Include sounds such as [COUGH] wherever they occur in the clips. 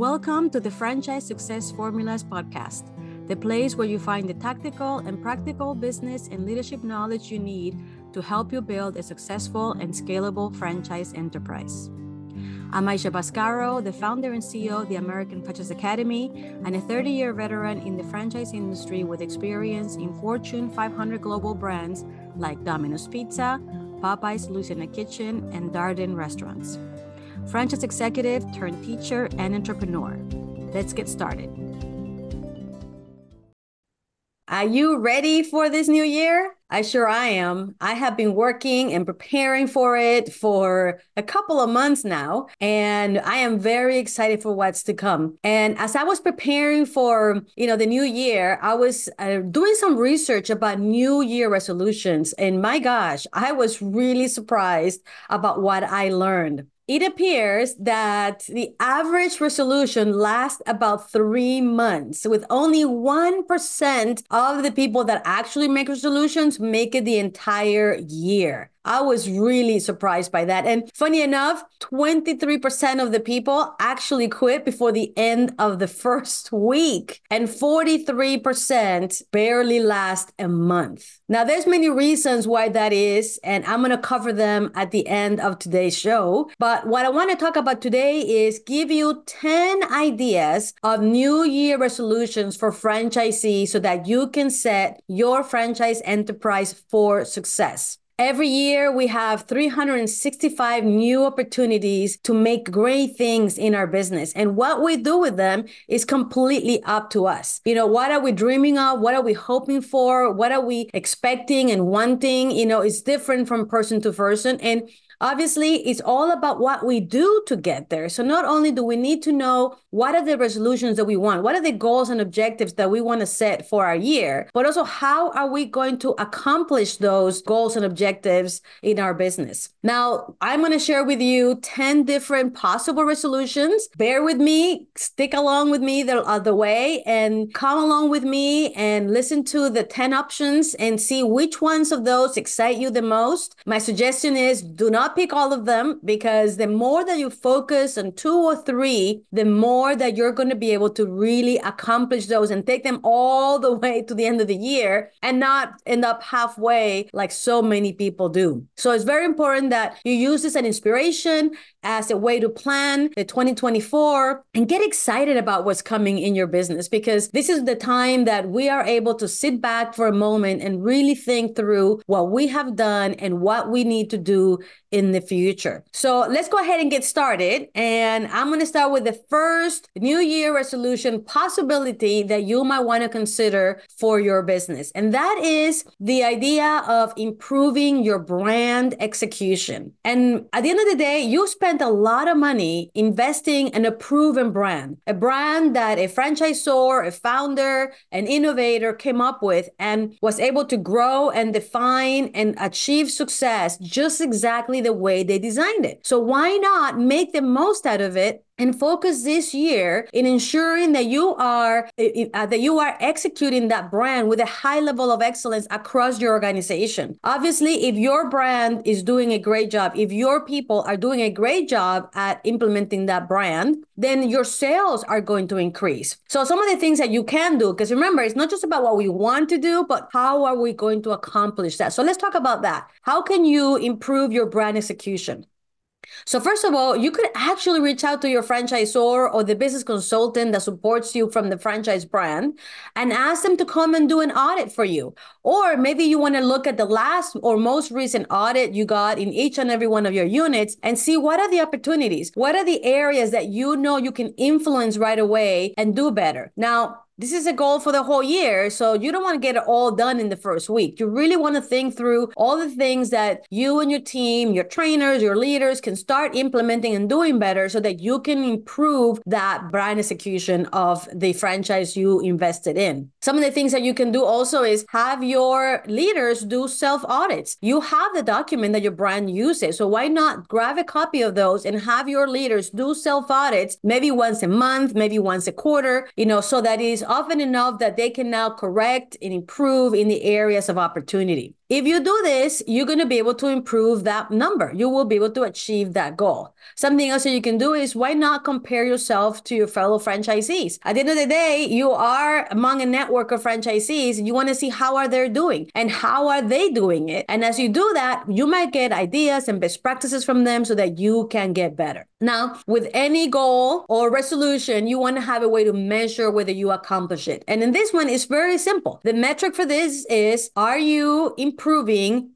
Welcome to the Franchise Success Formulas podcast, the place where you find the tactical and practical business and leadership knowledge you need to help you build a successful and scalable franchise enterprise. I'm Aisha Bascaro, the founder and CEO of the American Franchise Academy, and a 30 year veteran in the franchise industry with experience in Fortune 500 global brands like Domino's Pizza, Popeye's Louisiana Kitchen, and Darden Restaurants. Franchise executive turned teacher and entrepreneur. Let's get started. Are you ready for this new year? I sure I am. I have been working and preparing for it for a couple of months now, and I am very excited for what's to come. And as I was preparing for, you know, the new year, I was uh, doing some research about new year resolutions, and my gosh, I was really surprised about what I learned it appears that the average resolution lasts about three months, with only 1% of the people that actually make resolutions make it the entire year. I was really surprised by that. And funny enough, 23% of the people actually quit before the end of the [LAUGHS] first week, and 43% barely last a month. Now, there's many reasons why that is, and I'm going to cover them at the end of today's show. But what I want to talk about today is give you 10 ideas of New Year resolutions for franchisees so that you can set your franchise enterprise for success. Every year, we have 365 new opportunities to make great things in our business. And what we do with them is completely up to us. You know, what are we dreaming of? What are we hoping for? What are we expecting and wanting? You know, it's different from person to person. And Obviously, it's all about what we do to get there. So not only do we need to know what are the resolutions that we want, what are the goals and objectives that we want to set for our year, but also how are we going to accomplish those goals and objectives in our business. Now, I'm going to share with you 10 different possible resolutions. Bear with me, stick along with me the, uh, other way, and come along with me and listen to the 10 options and see which ones of those excite you the most. My suggestion is do not not pick all of them because the more that you focus on two or three, the more that you're going to be able to really accomplish those and take them all the [LAUGHS] way to the end of the year and not end up halfway like so many people do. So it's very important that you use this as an inspiration, as a way to plan the 2024 and get excited about what's coming in your business because this is the time that we are able to sit back for a moment and really think through what we have done and what we need to do in the future. So let's go ahead and get started. And I'm going to start with the first New Year resolution possibility that you might want to consider for your business. And that is the idea of improving your brand execution. And at the end of the day, you spent a lot of money investing in a proven brand, a brand that a franchisor, a founder, an innovator came up with and was able to grow and define and achieve success just exactly the way they designed it. So why not make the most out of it and focus this year in ensuring that you are uh, that you are executing that brand with a high level of excellence across your organization. Obviously, if your brand is doing a great job, if your people are doing a great job at implementing that brand, then your sales are going to increase. So some of the things that you can do because remember, it's not just about what we want to do, but how are we going to accomplish that? So let's talk about that. How can you improve your brand execution? So first of all, you could actually reach out to your franchisor or the business consultant that supports you from the franchise brand and ask them to come and do an audit for you. Or maybe you want to look at the last or most recent audit you got in each and every one of your units and see what are the opportunities? What are the areas that you know you can influence right away and do better? Now, this is a goal for the whole year. So you don't want to get it all done in the first week. You really want to think through all the things that you and your team, your trainers, your leaders can start implementing and doing better so that you can improve that brand execution of the franchise you invested in. Some of the things that you can do also is have your leaders do self audits. You have the document that your brand uses. So why not grab a copy of those and have your leaders do self audits maybe once a month, maybe once a quarter, you know, so that is often enough that they can now correct and improve in the areas of opportunity. If you do this, you're going to be able to improve that number. You will be able to achieve that goal. Something else that you can do is why not compare yourself to your fellow franchisees? At the end of the day, you are among a network of franchisees. You want to see how are they doing and how are they doing it. And as you do that, you might get ideas and best practices from them so that you can get better. Now, with any goal or resolution, you want to have a way to measure whether you accomplish it. And in this one, it's very simple. The metric for this is Are you improving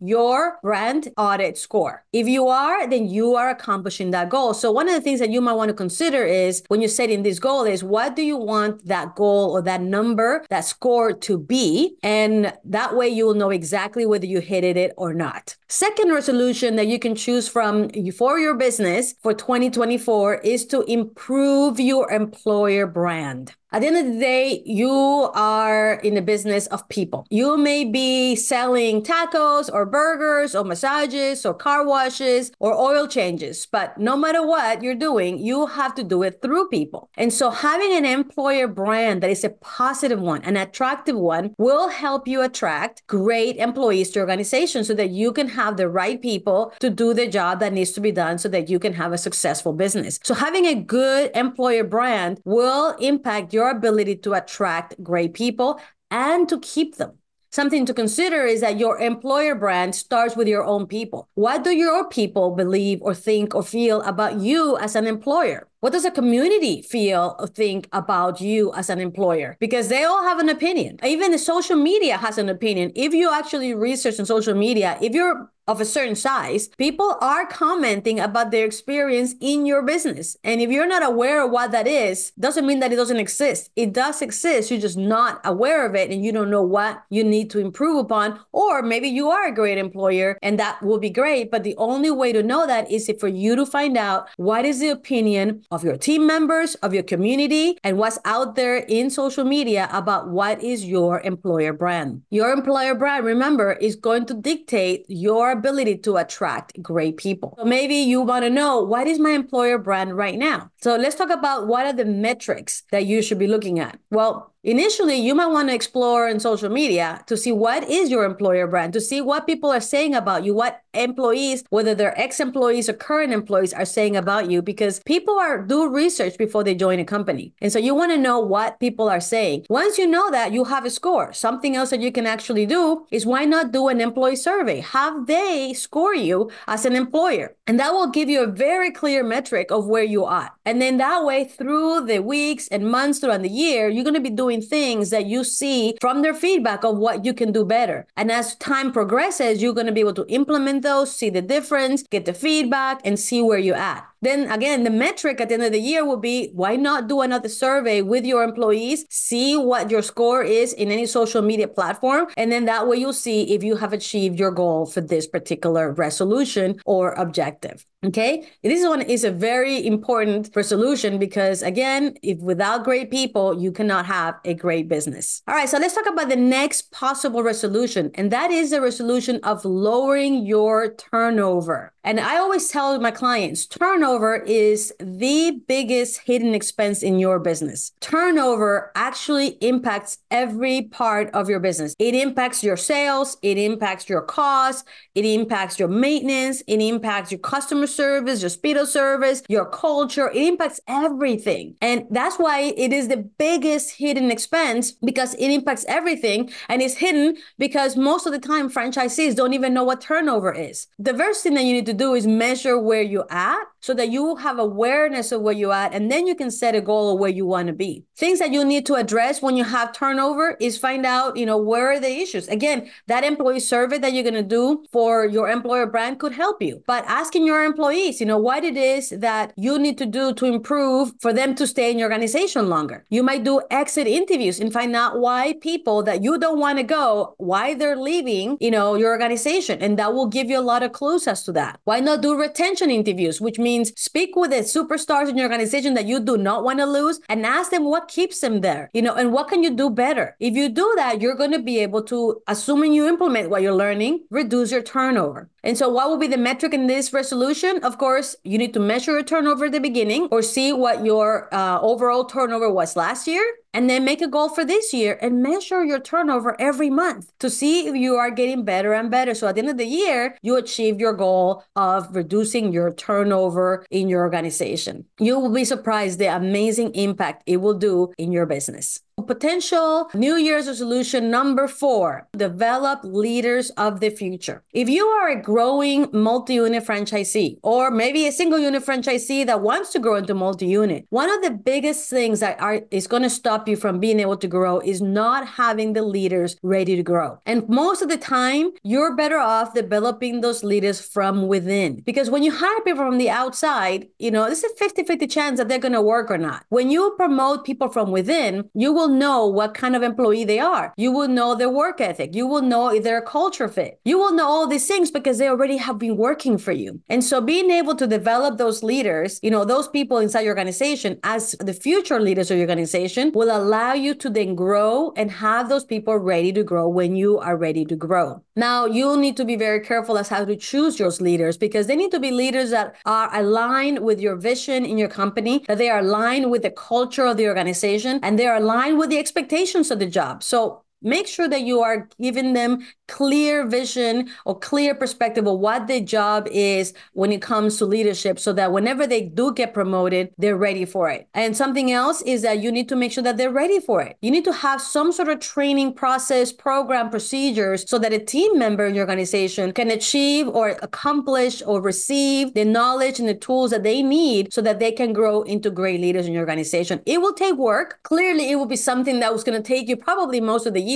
your brand audit score? If you are, then you are accomplishing that goal. So, one of the things that you might want to consider is when you're setting this goal, is what do you want that goal or that number, that score to be? And that way you will know exactly whether you hit it or not. Second resolution that you can choose from for your business for 2024 is to improve your employer brand. At the end of the day, you are in the business of people. You may be selling tacos or burgers or massages or car washes or oil changes, but no matter what you're doing, you have to do it through people. And so having an employer brand that is a positive one, an attractive one, will help you attract great employees to your organization so that you can have the right people to do the job that needs to be done so that you can have a successful business. So having a good employer brand will impact your your ability to attract great people and to keep them. Something to consider is that your employer brand starts with your own people. What do your people believe or think or feel about you as an employer? What does a community feel or think about you as an employer? Because they all have an opinion. Even the social media has an opinion. If you actually research on social media, if you're of a certain size, people are commenting about their experience in your business. And if you're not aware of what that is, doesn't mean that it doesn't exist. It does exist. You're just not aware of it and you don't know what you need to improve upon. Or maybe you are a great employer and that will be great. But the only way to know that is for you to find out what is the opinion of your team members, of your community, and what's out there in social media about what is your employer brand. Your employer brand, remember, is going to dictate your ability to attract great people. So maybe you want to know what is my employer brand right now? So let's talk about what are the metrics that you should be looking at. Well, Initially, you might want to explore in social media to see what is your employer brand, to see what people are saying about you, what employees, whether they're ex-employees or current employees are saying about you because people are do research before they join a company. And so you want to know what people are saying. Once you know that, you have a score. Something else that you can actually do is why not do an employee survey? Have they score you as an employer? And that will give you a very clear metric of where you are. And then that way through the weeks and months throughout the year, you're going to be doing things that you see from their feedback of what you can do better. And as time progresses, you're going to be able to implement those, see the difference, get the feedback, and see where you're at. Then again, the metric at the end of the year will be why not do another survey with your employees, see what your score is in any social media platform. And then that way you'll see if you have achieved your goal for this particular resolution or objective. Okay. This one is a very important resolution because again, if without great people, you cannot have a great business. All right. So let's talk about the next possible resolution. And that is the resolution of lowering your turnover. And I always tell my clients turnover is the biggest hidden expense in your business. Turnover actually impacts every part of your business. It impacts your sales, it impacts your costs, it impacts your maintenance, it impacts your customer service, your speed of service, your culture. It impacts everything. And that's why it is the biggest hidden expense because it impacts everything and it's hidden because most of the time franchisees don't even know what turnover is. The first thing that you need to do is measure where you're at so that you have awareness of where you're at and then you can set a goal of where you want to be. Things that you need to address when you have turnover is find out you know where are the issues. Again that employee survey that you're going to do for your employer brand could help you. But asking your employees you know what it is that you need to do to improve for them to stay in your organization longer. You might do exit interviews and find out why people that you don't want to go why they're leaving you know your organization and that will give you a lot of clues as to that. Why not do retention interviews which means means speak with the superstars in your organization that you do not want to lose and ask them what keeps them there, you know, and what can you do better? If you do that, you're going to be able to, assuming you implement what you're learning, reduce your turnover. And so, what will be the metric in this resolution? Of course, you need to measure your turnover at the beginning or see what your uh, overall turnover was last year And then make a goal for this year and measure your turnover every month to see if you are getting better and better. So at the end of the year, you achieve your goal of reducing your turnover in your organization. You will be surprised the amazing impact it will do in your business. Potential New Year's resolution number four develop leaders of the future. If you are a growing multi unit franchisee, or maybe a single unit franchisee that wants to grow into multi unit, one of the biggest things that are, is going to stop you from being able to grow is not having the leaders ready to grow. And most of the time, you're better off developing those leaders from within. Because when you hire people from the outside, you know, there's a 50 50 chance that they're going to work or not. When you promote people from within, you will know what kind of employee they are. You will know their work ethic. You will know if they're a culture fit. You will know all these things because they already have been working for you. And so being able to develop those leaders, you know, those people inside your organization as the future leaders of your organization will allow you to then grow and have those people ready to grow when you are ready to grow. Now, you'll need to be very careful as how to choose those leaders because they need to be leaders that are aligned with your vision in your company, that they are aligned with the culture of the organization, and they are aligned with the expectations of the job. So make sure that you are giving them clear vision or clear perspective of what the job is when it comes to leadership so that whenever they do get promoted they're ready for it. And something else is that you need to make sure that they're ready for it. You need to have some sort of training process program procedures so that a team member in your organization can achieve or accomplish or receive the knowledge and the tools that they need so that they can grow into great leaders in your organization. It will take work. Clearly it will be something that was going to take you probably most of the year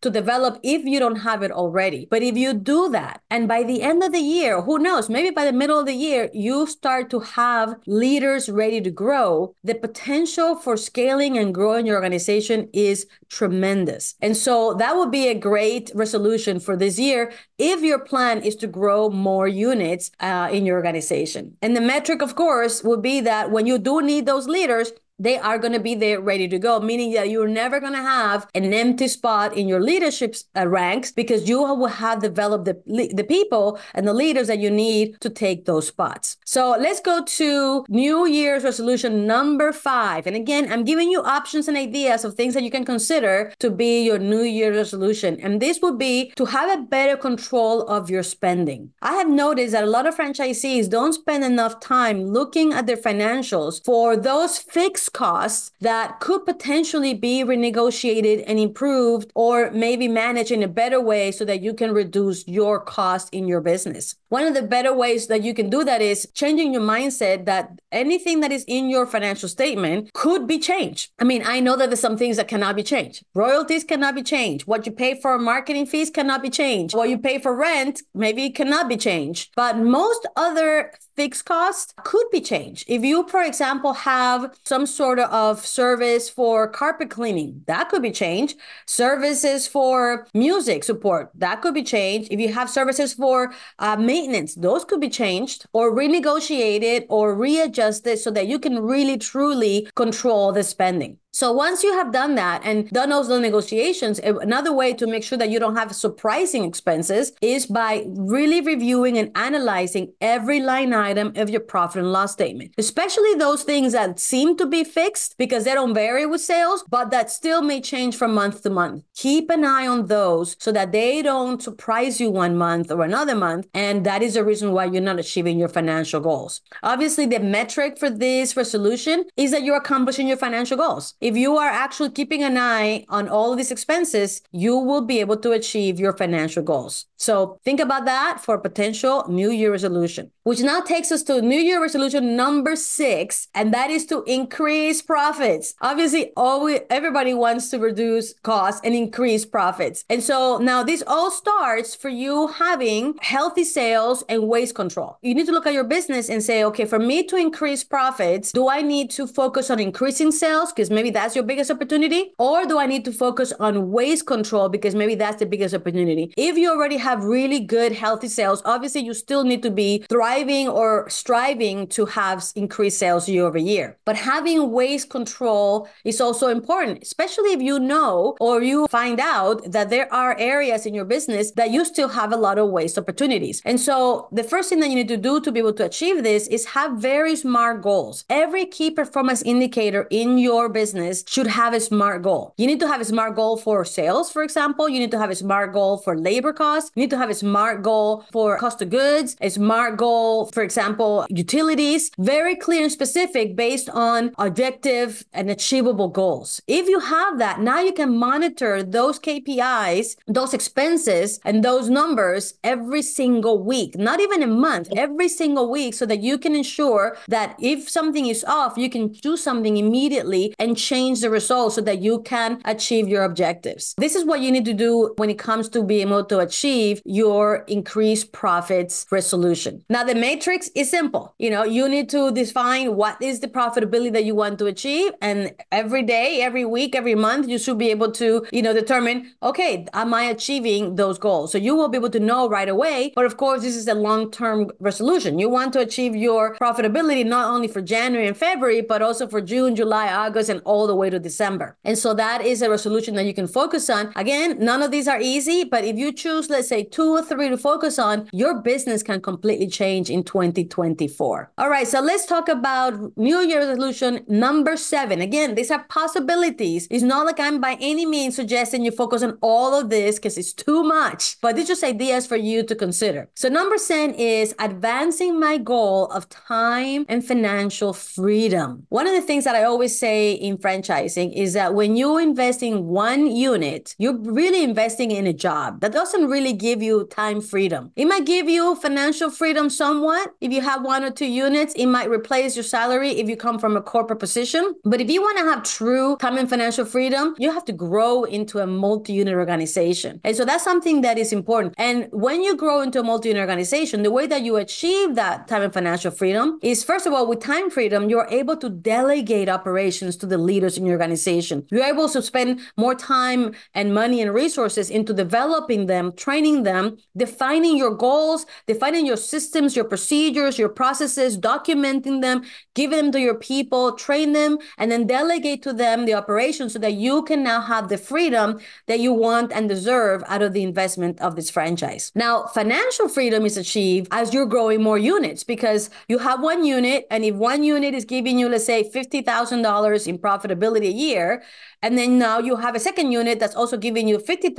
to develop if you don't have it it already. But if you do that, and by the end of the year, who knows, maybe by the middle of the year, you start to have leaders ready to grow, the potential for scaling and growing your organization is tremendous. And so that would be a great resolution for this year if your plan is to grow more units uh, in your organization. And the metric, of course, would be that when you do need those leaders, they are going to be there ready to go, meaning that you're never going to have an empty spot in your leadership uh, ranks because you will have developed the, the people and the leaders that you need to take those spots. So let's go to New Year's resolution number five. And again, I'm giving you options and ideas of things that you can consider to be your New Year's resolution. And this would be to have a better control of your spending. I have noticed that a lot of franchisees don't spend enough time looking at their financials for those fixed costs that could potentially be renegotiated and improved or maybe managed in a better way so that you can reduce your cost in your business. One of the better ways that you can do that is changing your mindset that anything that is in your financial statement could be changed. I mean, I know that there's some things that cannot be changed. Royalties cannot be changed. What you pay for marketing fees cannot be changed. What you pay for rent maybe cannot be changed. But most other fixed costs could be changed. If you, for example, have some sort of service for carpet cleaning, that could be changed. Services for music support, that could be changed. If you have services for uh, maintenance, those could be changed or renegotiated or readjusted so that you can really truly control the spending. So once you have done that and done those negotiations, eh, another way to make sure that you don't have surprising expenses is by really reviewing and analyzing every line item of your profit and loss statement, especially those things that seem to be fixed because they don't vary with sales, but that still may change from month to month. Keep an eye on those so that they don't surprise you one month or another month. And that is the reason why you're not achieving your financial goals. Obviously, the metric for this resolution is that you're accomplishing your financial goals if you are actually keeping an eye on all of these expenses, you will be able to achieve your financial goals. So think about that for potential New Year resolution, which now takes us to New Year resolution number six, and that is to increase profits. Obviously, always everybody wants to reduce costs and increase profits. And so now this all starts for you having healthy sales and waste control. You need to look at your business and say, okay, for me to increase profits, do I need to focus on increasing sales? Because maybe that's your biggest opportunity. Or do I need to focus on waste control? Because maybe that's the biggest opportunity. If you already have really good, healthy sales, obviously you still need to be thriving or striving to have increased sales year over year. But having waste control is also important, especially if you know or you find out that there are areas in your business that you still have a lot of waste opportunities. And so the first thing that you need to do to be able to achieve this is have very smart goals. Every key performance indicator in your business business should have a smart goal. You need to have a smart goal for sales, for example. You need to have a smart goal for labor costs. You need to have a smart goal for cost of goods, a smart goal, for example, utilities, very clear and specific based on objective and achievable goals. If you have that, now you can monitor those KPIs, those expenses, and those numbers every single week, not even a month, every single week, so that you can ensure that if something is off, you can do something immediately and change the results so that you can achieve your objectives. This is what you need to do when it comes to being able to achieve your increased profits resolution. Now, the matrix is simple. You know, you need to define what is the profitability that you want to achieve. And every day, every week, every month, you should be able to, you know, determine, okay, am I achieving those goals? So you will be able to know right away. But of course, this is a long term resolution. You want to achieve your profitability not only for January and February, but also for June, July, August, and all the way to December. And so that is a resolution that you can focus on. Again, none of these are easy, but if you choose, let's say, two or three to focus on, your business can completely change in 2024. All right, so let's talk about New Year resolution number seven. Again, these are possibilities. It's not like I'm by any means suggesting you focus on all of this because it's too much, but these just ideas for you to consider. So, number 10 is advancing my goal of time and financial freedom. One of the things that I always say in franchising is that when you invest in one unit, you're really investing in a job. That doesn't really give you time freedom. It might give you financial freedom somewhat. If you have one or two units, it might replace your salary if you come from a corporate position. But if you want to have true time and financial freedom, you have to grow into a multi unit organization. And so that's something that is important. And when you grow into a multi unit organization, the way that you achieve that time and financial freedom is first of all, with time freedom, you're able to delegate operations to the leaders in your organization. You're able to spend more time and money and resources into developing them, training them, defining your goals, defining your systems, your procedures, your processes, documenting them, giving them to your people, train them, and then delegate to them the operation so that you can now have the freedom that you want and deserve out of the investment of this franchise. Now, financial freedom is achieved as you're growing more units because you have one unit, and if one unit is giving you, let's say, $50,000 in profitability a year, and then now you have a second unit that's also giving you $50,000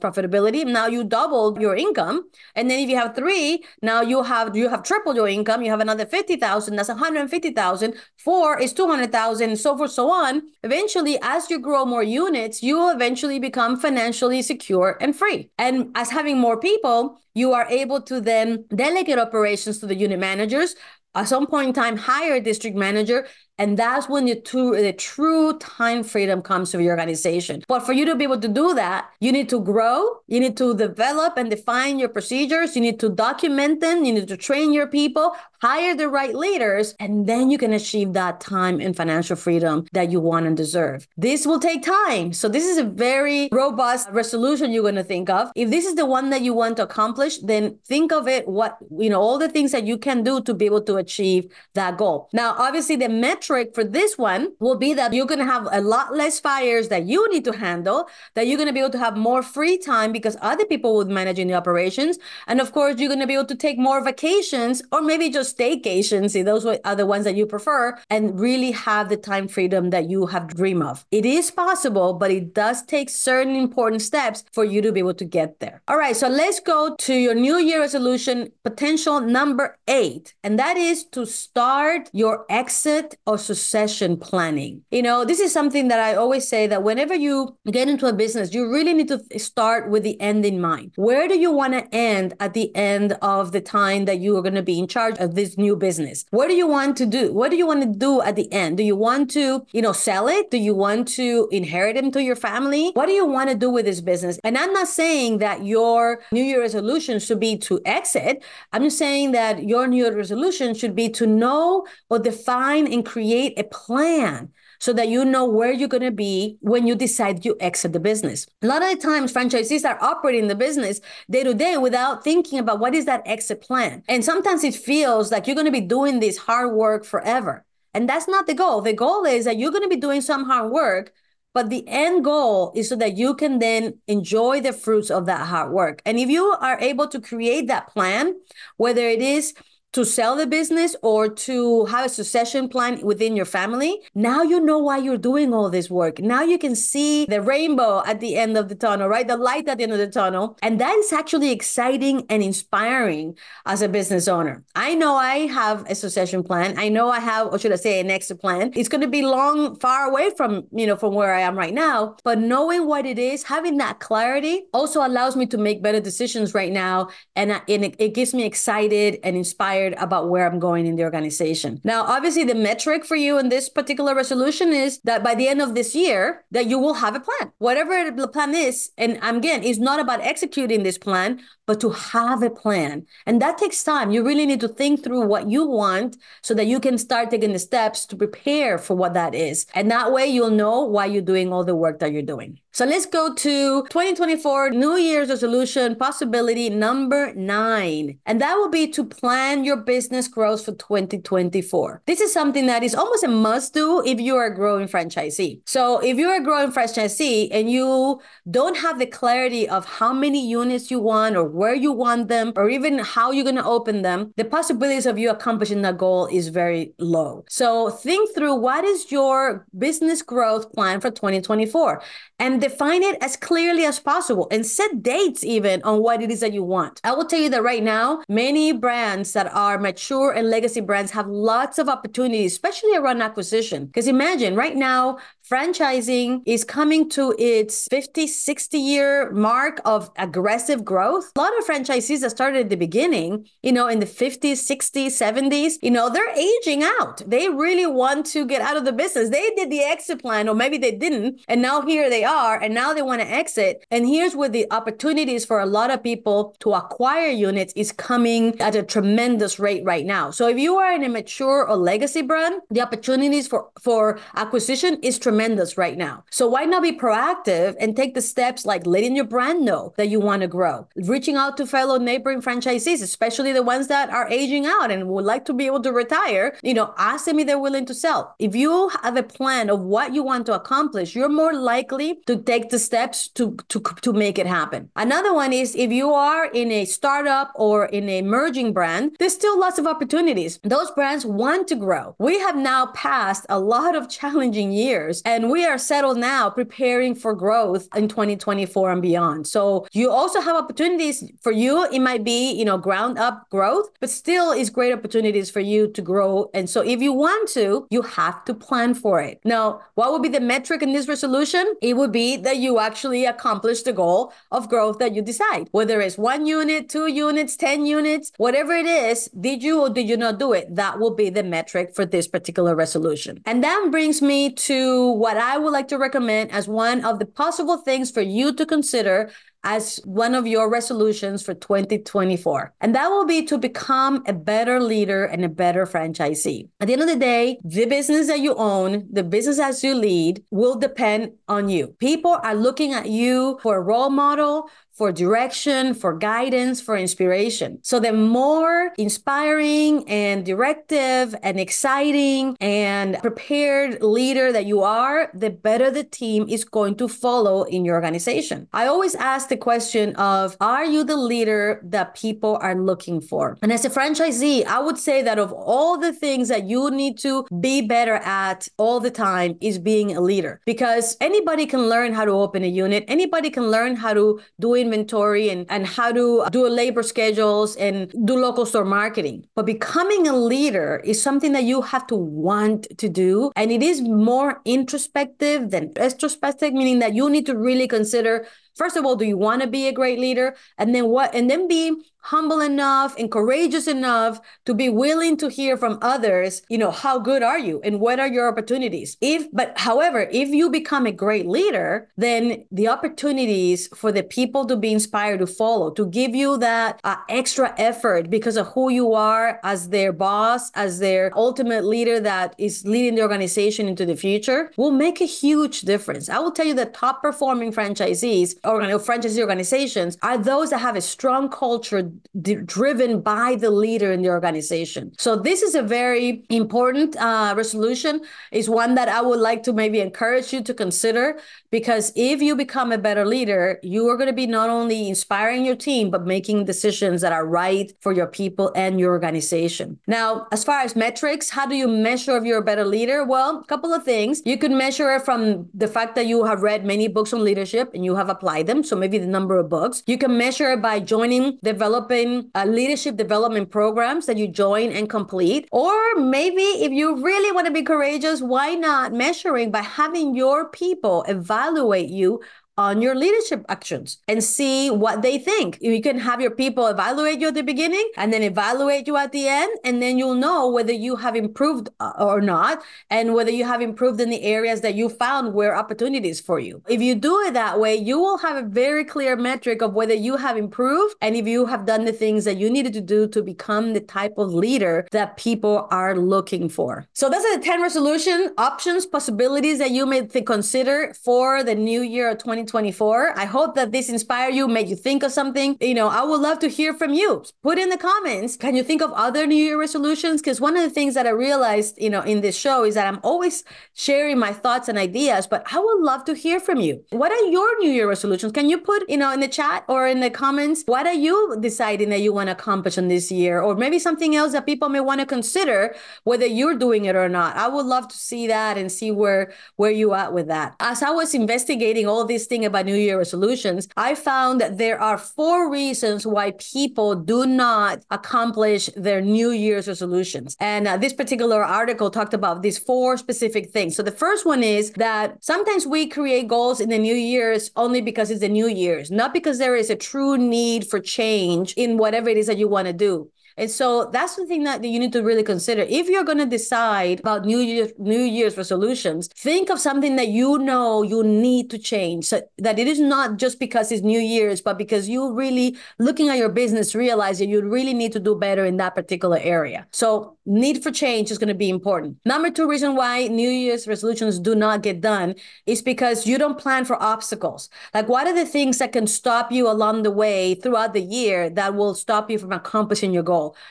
profitability. Now you doubled your income. And then if you have three, now you have you have tripled your income. You have another 50,000, that's 150,000. Four is 200,000, so forth, so on. Eventually, as you grow more units, you will eventually become financially secure and free. And as having more people, you are able to then delegate operations to the unit managers at some point in time hire a district manager and that's when the true, the true time freedom comes to your organization. But for you to be able to do that, you need to grow, you need to develop and define your procedures, you need to document them, you need to train your people, hire the right leaders, and then you can achieve that time and financial freedom that you want and deserve. This will take time. So this is a very robust resolution you're going to think of. If this is the one that you want to accomplish, then think of it what, you know, all the things that you can do to be able to achieve that goal. Now, obviously the metric metric for this one will be that you're going to have a lot less fires that you need to handle, that you're going to be able to have more free time because other people would managing the operations. And of course, you're going to be able to take more vacations or maybe just staycations, if those are the ones that you prefer, and really have the time freedom that you have dream of. It is possible, but it does take certain important steps for you to be able to get there. All right, so let's go to your New Year resolution potential number eight, and that is to start your exit or succession planning. You know, this is something that I always say that whenever you get into a business, you really need to start with the end in mind. Where do you want to end at the end of the time that you are going to be in charge of this new business? What do you want to do? What do you want to do at the end? Do you want to, you know, sell it? Do you want to inherit it to your family? What do you want to do with this business? And I'm not saying that your New Year resolution should be to exit. I'm just saying that your New Year resolution should be to know or define and create create a plan so that you know where you're going to be when you decide you exit the business. A lot of the times, franchisees are operating the business day to day without thinking about what is that exit plan. And sometimes it feels like you're going to be doing this hard work forever. And that's not the goal. The goal is that you're going to be doing some hard work, but the end goal is so that you can then enjoy the fruits of that hard work. And if you are able to create that plan, whether it is to sell the business or to have a succession plan within your family, now you know why you're doing all this work. Now you can see the rainbow at the end of the tunnel, right? The light at the end of the tunnel. And that is actually exciting and inspiring as a business owner. I know I have a succession plan. I know I have, or should I say, an exit plan. It's going to be long, far away from, you know, from where I am right now. But knowing what it is, having that clarity also allows me to make better decisions right now. And, it, it gives me excited and inspired about where I'm going in the organization. Now, obviously, the metric for you in this particular resolution is that by the end of this year, that you will have a plan, whatever the plan is. And again, it's not about executing this plan, but to have a plan. And that takes time. You really need to think through what you want so that you can start taking the steps to prepare for what that is. And that way you'll know why you're doing all the work that you're doing. So let's go to 2024 New Year's resolution possibility number nine. And that will be to plan your business growth for 2024. This is something that is almost a must do if you are a growing franchisee. So if you're a growing franchisee and you don't have the clarity of how many units you want or where you want them or even how you're going to open them, the possibilities of you accomplishing that goal is very low. So think through what is your business growth plan for 2024 and define it as clearly as possible and set dates even on what it is that you want. I will tell you that right now, many brands that are mature and legacy brands have lots of opportunities, especially around acquisition. Because imagine right now, franchising is coming to its 50, 60 year mark of aggressive growth. A lot of franchisees that started at the beginning, you know, in the 50s, 60s, 70s, you know, they're aging out. They really want to get out of the business. They did the exit plan, or maybe they didn't. And now here they are, and now they want to exit. And here's where the opportunities for a lot of people to acquire units is coming at a tremendous rate right now. So if you are in a mature or legacy brand, the opportunities for, for acquisition is tremendous tremendous right now. So why not be proactive and take the steps like letting your brand know that you want to grow, reaching out to fellow neighboring franchisees, especially the ones that are aging out and would like to be able to retire, you know, ask them if they're willing to sell. If you have a plan of what you want to accomplish, you're more likely to take the steps to, to, to make it happen. Another one is if you are in a startup or in a emerging brand, there's still lots of opportunities. Those brands want to grow. We have now passed a lot of [LAUGHS] challenging years and we are settled now preparing for growth in 2024 and beyond. So you also have opportunities for you. It might be, you know, ground up growth, but still is great opportunities for you to grow. And so if you want to, you have to plan for it. Now, what would be the metric in this resolution? It would be that you actually accomplish the goal of growth that you decide, whether it's one unit, two units, 10 units, whatever it is, did you or did you not do it? That will be the metric for this particular resolution. And that brings me to what I would like to recommend as one of the possible things for you to consider as one of your resolutions for 2024. And that will be to become a better leader and a better franchisee. At the end of the day, the business that you own, the business as you lead will depend on you. People are looking at you for a role model, for direction, for guidance, for inspiration. So the more inspiring and directive and exciting and prepared leader that you are, the better the team is going to follow in your organization. I always ask the question of, are you the leader that people are looking for? And as a franchisee, I would say that of all the things that you need to be better at all the time is being a leader because anybody can learn how to open a unit. Anybody can learn how to do inventory and, and how to do labor schedules and do local store marketing. But becoming a leader is something that you have to want to do. And it is more introspective than retrospective, meaning that you need to really consider first of all do you want to be a great leader and then what and then be humble enough and courageous enough to be willing to hear from others, you know, how good are you and what are your opportunities? If, but however, if you become a great leader, then the opportunities for the people to be inspired to follow, to give you that uh, extra effort because of who you are as their boss, as their ultimate leader that is leading the organization into the future will make a huge difference. I will tell you that top performing franchisees franchisee organizations are those that have a strong culture d- driven by the leader in the organization. So this is a very important uh, resolution. Is one that I would like to maybe encourage you to consider because if you become a better leader, you are going to be not only inspiring your team but making decisions that are right for your people and your organization. Now, as far as metrics, how do you measure if you're a better leader? Well, a couple of things. You can measure it from the fact that you have read many books on leadership and you have applied them. So maybe the number of books. You can measure by joining, developing uh, leadership development programs that you join and complete. Or maybe if you really want to be courageous, why not measuring by having your people evaluate you on your leadership actions and see what they think. You can have your people evaluate you at the beginning and then evaluate you at the end, and then you'll know whether you have improved uh, or not, and whether you have improved in the areas that you found were opportunities for you. If you do it that way, you will have a very clear metric of whether you have improved and if you have done the things that you needed to do to become the type of leader that people are looking for. So, those are the 10 resolution options, possibilities that you may consider for the new year of 2020. 2024. I hope that this inspired you, made you think of something. You know, I would love to hear from you. Put in the comments. Can you think of other New Year resolutions? Because one of the things that I realized, you know, in this show is that I'm always sharing my thoughts and ideas, but I would love to hear from you. What are your New Year resolutions? Can you put, you know, in the chat or in the comments, what are you deciding that you want to accomplish in this year? Or maybe something else that people may want to consider, whether you're doing it or not. I would love to see that and see where where you at with that. As I was investigating all these things about New Year resolutions, I found that there are four reasons why people do not accomplish their New Year's resolutions. And uh, this particular article talked about these four specific things. So the first one is that sometimes we create goals in the New Year's only because it's the New Year's, not because there is a true need for change in whatever it is that you want to do. And so that's the thing that you need to really consider. If you're going to decide about New Year, New Year's resolutions, think of something that you know you need to change. So that it is not just because it's New Year's, but because you really looking at your business realize that you really need to do better in that particular area. So need for change is going to be important. Number two reason why New Year's resolutions do not get done is because you don't plan for obstacles. Like what are the things that can stop you along the way throughout the year that will stop you from accomplishing your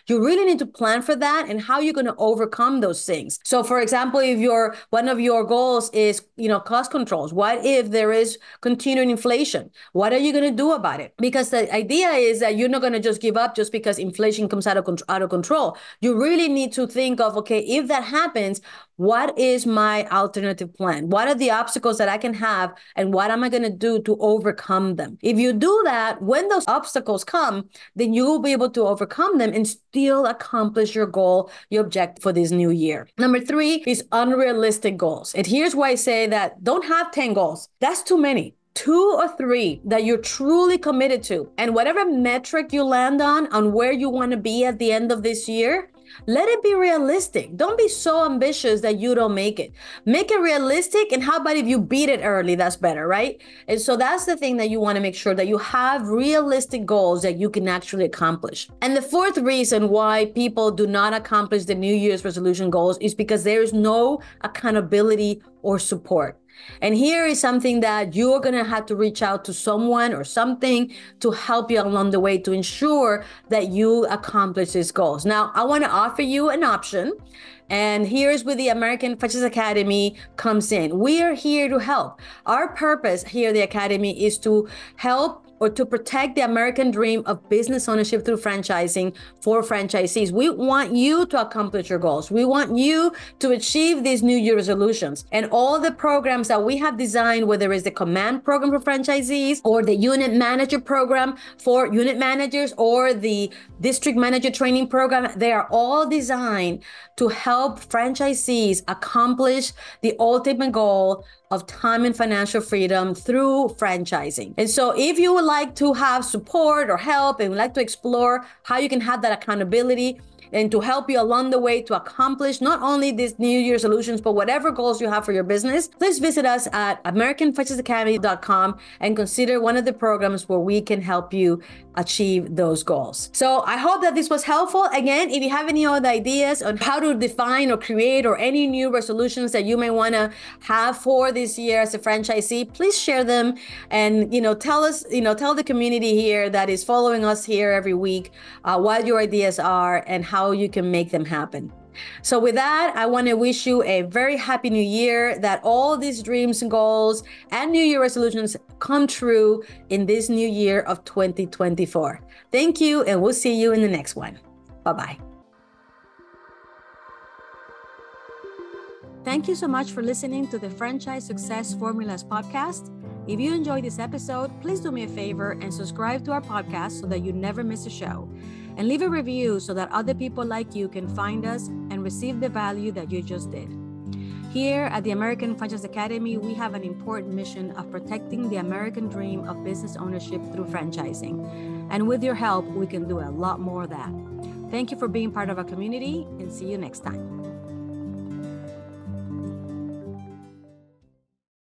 You really need to plan for that and how you're going to overcome those things. So for example, if your one of your goals is, you know, cost controls, what if there is continuing inflation? What are you going to do about it? Because the idea is that you're not going to just give up just because inflation comes out of out of control. You really need to think of okay, if that happens, what is my alternative plan? What are the obstacles that I can have and what am I going to do to overcome them? If you do that, when those obstacles come, then you will be able to overcome them and still accomplish your goal, your objective for this new year. Number three is unrealistic goals. And here's why I say that don't have 10 goals. That's too many two or three that you're truly committed to and whatever metric you land on on where you want to be at the end of this year let it be realistic. Don't be so ambitious that you don't make it. Make it realistic. And how about if you beat it early? That's better, right? And so that's the thing that you want to make sure that you have realistic goals that you can actually accomplish. And the fourth reason why people do not accomplish the New Year's resolution goals is because there is no accountability or support. And here is something that you're going to have to reach out to someone or something to help you along the way to ensure that you accomplish these goals. Now, I want to offer you an option. And here's where the American Franchise Academy comes in. We are here to help. Our purpose here at the Academy is to help or to protect the American dream of business ownership through franchising for franchisees. We want you to accomplish your goals. We want you to achieve these New Year resolutions. And all the programs that we have designed, whether it's the command program for franchisees or the unit manager program for unit managers or the district manager training program, they are all designed to help franchisees accomplish the ultimate goal of time and financial freedom through franchising. And so, if you would like to have support or help and would like to explore how you can have that accountability, and to help you along the way to accomplish not only these New Year solutions, but whatever goals you have for your business, please visit us at AmericanFranchiseAcademy.com and consider one of the programs where we can help you achieve those goals. So I hope that this was helpful. Again, if you have any other ideas on how to define or create or any new resolutions that you may want to have for this year as a franchisee, please share them and you know tell us you know tell the community here that is following us here every week uh, what your ideas are and how you can make them happen. So, with that, I want to wish you a very happy new year, that all these dreams and goals and New Year resolutions come true in this new year of 2024. Thank you, and we'll see you in the next one. Bye bye. Thank you so much for listening to the Franchise Success Formulas podcast. If you enjoyed this episode, please do me a favor and subscribe to our podcast so that you never miss a show. And leave a review so that other people like you can find us and receive the value that you just did. Here at the American Franchise Academy, we have an important mission of protecting the American dream of business ownership through franchising. And with your help, we can do a lot more of that. Thank you for being part of our community and see you next time.